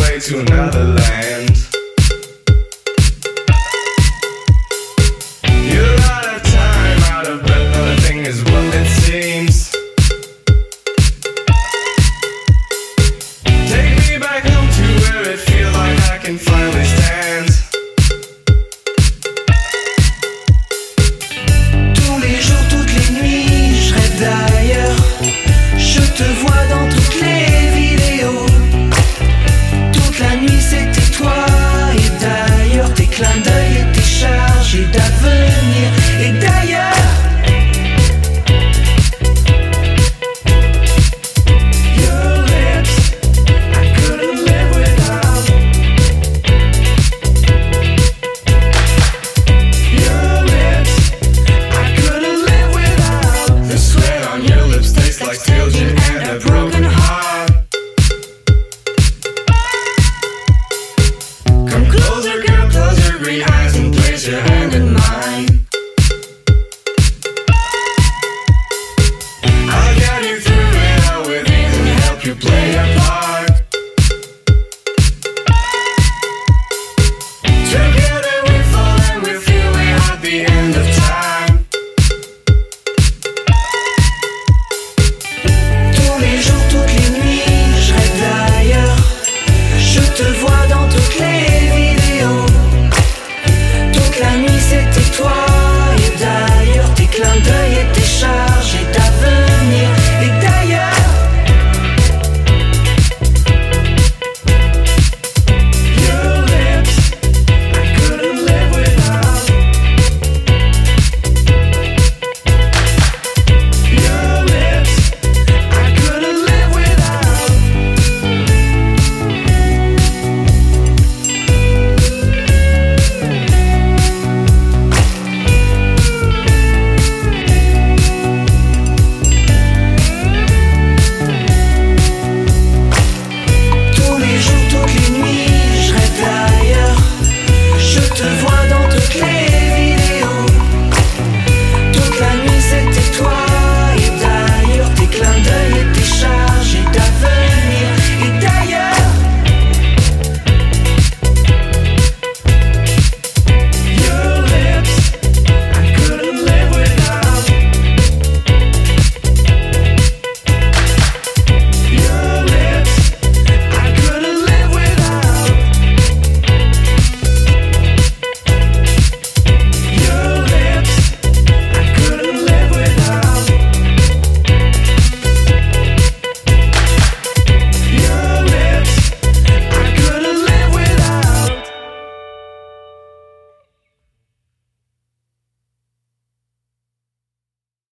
way to another land. You're out of time, out of breath, nothing is what it seems. Take me back home to where it feels like I can finally stand. la nuit c'était toi.